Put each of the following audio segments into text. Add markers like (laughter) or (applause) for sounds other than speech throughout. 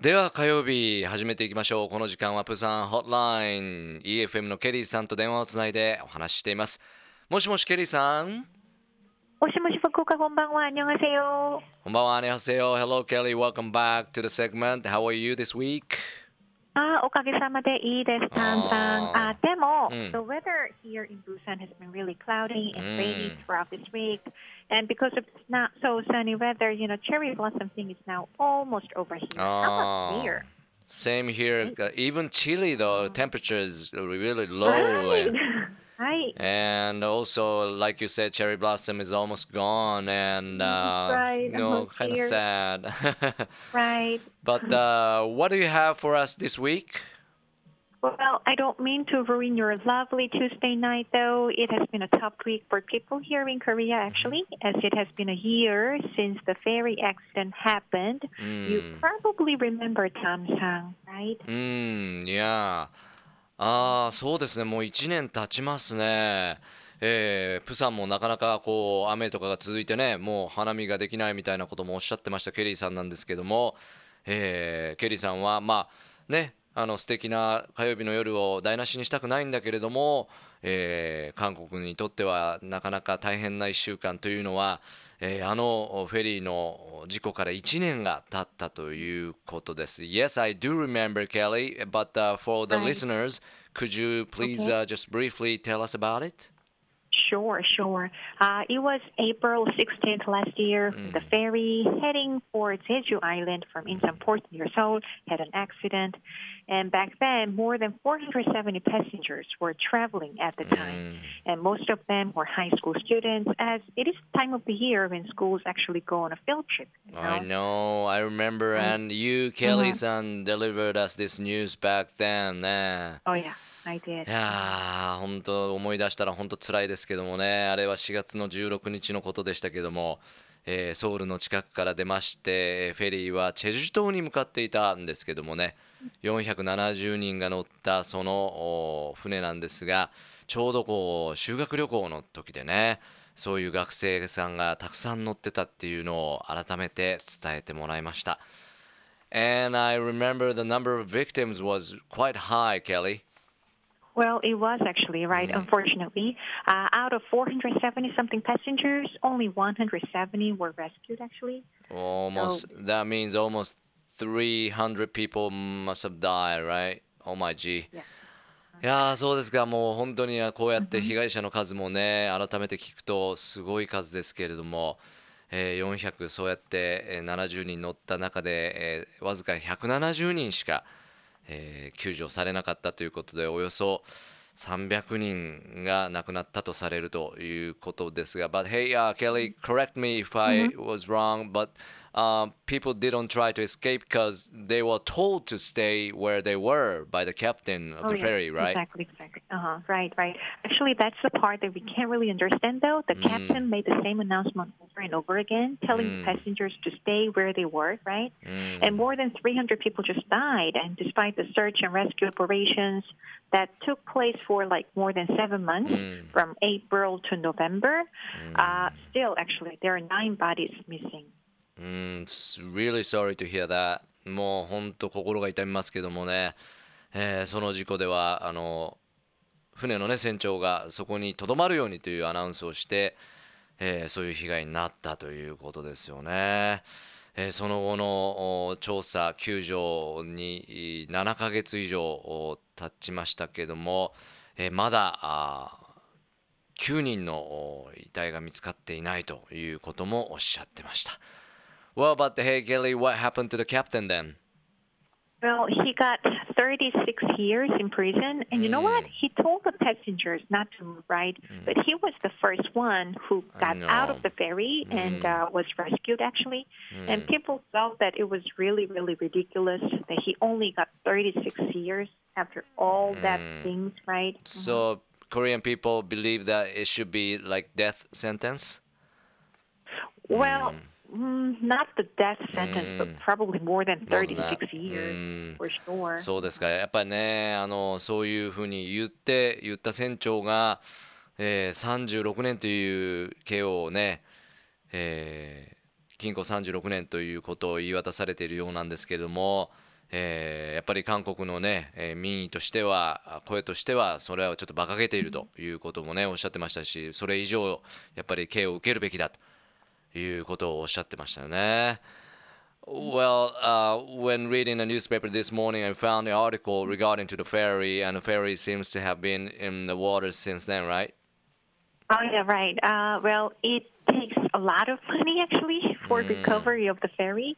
では火曜日始めていきましょうこの時間はプサンホットライン EFM のケリーさんと電話をつないでお話ししていますもしもしケリーさんもしもし福岡こんばんは。안녕하세요。 こんばんは、안녕하세요。Hello Kelly, welcome back to the segment. How are you this week? あ、おかげさまでいいです、タンさん。あ、でも、うん the weather here in Busan has been really cloudy and うん rainy throughout this week. And because of it's not so sunny weather, you know, cherry blossom thing is now almost over here. How about here? Same here. Even Chile though, temperature is really low. Right. Right. And also, like you said, cherry blossom is almost gone, and mm, uh, right. you know, kind of sad. (laughs) right. But uh, what do you have for us this week? Well, I don't mean to ruin your lovely Tuesday night, though. It has been a tough week for people here in Korea, mm-hmm. actually, as it has been a year since the ferry accident happened. Mm. You probably remember Tam Sang, right? Mm, yeah. ああ、そうですね、もう1年経ちますね。えー、プサンもなかなかこう雨とかが続いてね、もう花見ができないみたいなこともおっしゃってましたケリーさんなんですけども、えーケリーさんはまあね、あの素敵な火曜日の夜を台無しにしたくないんだけれども、えー韓国にとってはなかなか大変な1週間というのは、えーあのフェリーの事故から1年が経ったということです。Yes, I do remember, Kelly, but、uh, for the listeners, could you please、uh, just briefly tell us about it? Sure, sure. Uh, it was April 16th last year. The ferry heading for Jeju Island from Incheon Port near Seoul had an accident. And back then, more than 470 passengers were traveling at the time. And most of them were high school students, as it is time of the year when schools actually go on a field trip. you I know? know, I remember, and you, Kelly-san, delivered us this news back then ね。 Oh, yeah, I did. いやー、本当思い出したら本当辛いです けどもね、あれは4月の16日のことでしたけども、えーソウルの近くから出まして、フェリーはチェジュ島に向かっていたんですけどもね、470人が乗ったその船なんですが、ちょうどこう修学旅行の時でね、そういう学生さんがたくさん乗ってたっていうのを改めて伝えてもらいました。And I remember the number of victims was quite high, Kelly. Well, it was actually right. Unfortunately, uh, out of 470 something passengers, only 170 were rescued. Actually, Almost. That means almost 300 people must have died, right? Oh my G. Yeah. いやーそうですかもう本当にこうやって被害者の数もね改めて聞くとすごい数ですけれども、えー400そうやってえー70人乗った中で、えーわずか170人しか、えー救助されなかったということでおよそ300人が亡くなったとされるということですが But hey、uh, Kelly correct me if I was wrong but uh, people didn't try to escape because they were told to stay where they were by the captain of Oh, the ferry right Exactly, exactly. Uh huh. Right, right. Actually, that's the part that we can't really understand, though. The captain made the same announcement over and over again, telling passengers to stay where they were, right? And more than 300 people just died. And despite the search and rescue operations that took place for like more than seven months, from April to November, uh, still, actually, there are nine bodies missing. うん、really sorry to hear that. もう本当心が痛みますけどもね、えーその事故ではあの船のね船長がそこにとどまるようにというアナウンスをして、えーそういう被害になったということですよね。えーその後の調査救助に7ヶ月以上経ちましたけども、えまだあ9人の遺体が見つかっていないということもおっしゃってました。Well, but hey, Kelly, what happened to the captain then? Well, he got 36 years in prison. And you know what? Hmm. He told the passengers not to move, right? Hmm. But he was the first one who got out of the ferry and hmm. uh, was rescued, actually. And people felt that it was really, really ridiculous that he only got 36 years after all that things, right? Mm-hmm. So Korean people believe that it should be like death sentence. Well, mm, not the death sentence, but probably more than More than 36 that. years, for sure. そうですか。やっぱりね、あのそういうふうに言って言った船長が、えー36年という刑をね、えー禁錮36年ということを言い渡されているようなんですけれども、えー、やっぱり韓国のね、えー、民意としては声としてはそれはちょっと馬鹿げているということもねおっしゃってましたしそれ以上やっぱり刑を受けるべきだということをおっしゃってましたよね。Well, uh, when reading the newspaper this morning, I found an article regarding to the ferry, and the ferry seems to have been in the water since then, right? Oh yeah, right. Uh, well, it takes a lot of money actually for mm. recovery of the ferry,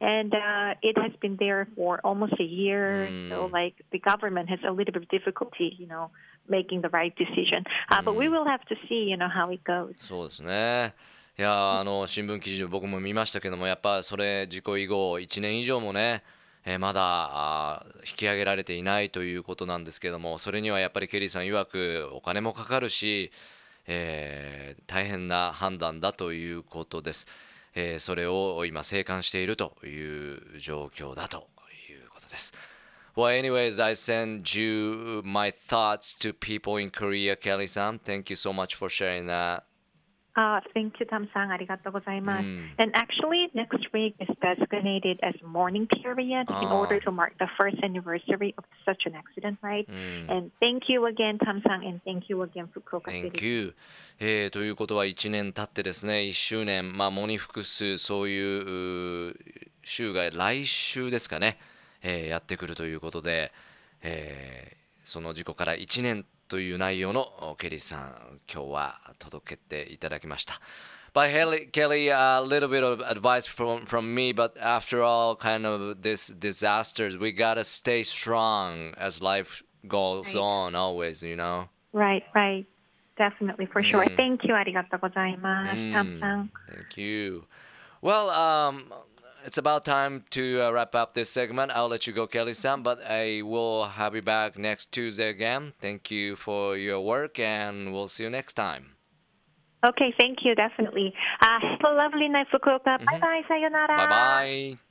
and uh, it has been there for almost a year. Mm. So like the government has a little bit of difficulty, you know, making the right decision. Uh, mm. But we will have to see, you know, how it goes. そうですね。 いやあの新聞記事僕も見ましたけどもやっぱそれ事故以後1年以上もね、え、まだ引き上げられていないということなんですけどもそれにはやっぱりケリーさん曰くお金もかかるし、えー、大変な判断だということです、えー、それを今静観しているという状況だということです Well, anyways, I send you my thoughts to people in Korea, Kelly-san. Thank you so much for sharing that. Uh, thank you, Tam-sang. Arigatou gozaimasu. Mm. And actually, next week is designated as mourning period in order to mark the first anniversary of such an accident, right? Mm. And thank you again, Tam-sang, and thank you again, Fukuoka City. Thank you. えー、ということは1年経ってですね、1周年、まあ、モニフクス、そういう週が来週ですかね、えー、やってくるということで、えー、その事故から1年という内容のケリーさん、今日は届けていただきました。But Kelly, a little bit of advice from, from me, but after all, kind of this disasters, we gotta stay strong as life goes on always, you know? Right, right. Definitely, for sure. Mm. Thank you. ありがとうございます。Mm. Thank you. Well, um, it's about time to uh, wrap up this segment. I'll let you go, Kelly Sam, but I will have you back next Tuesday again. Thank you for your work, and we'll see you next time. Okay, thank you, definitely. Uh, have a lovely night, Fukuoka. Mm-hmm. Bye bye, sayonara. Bye bye.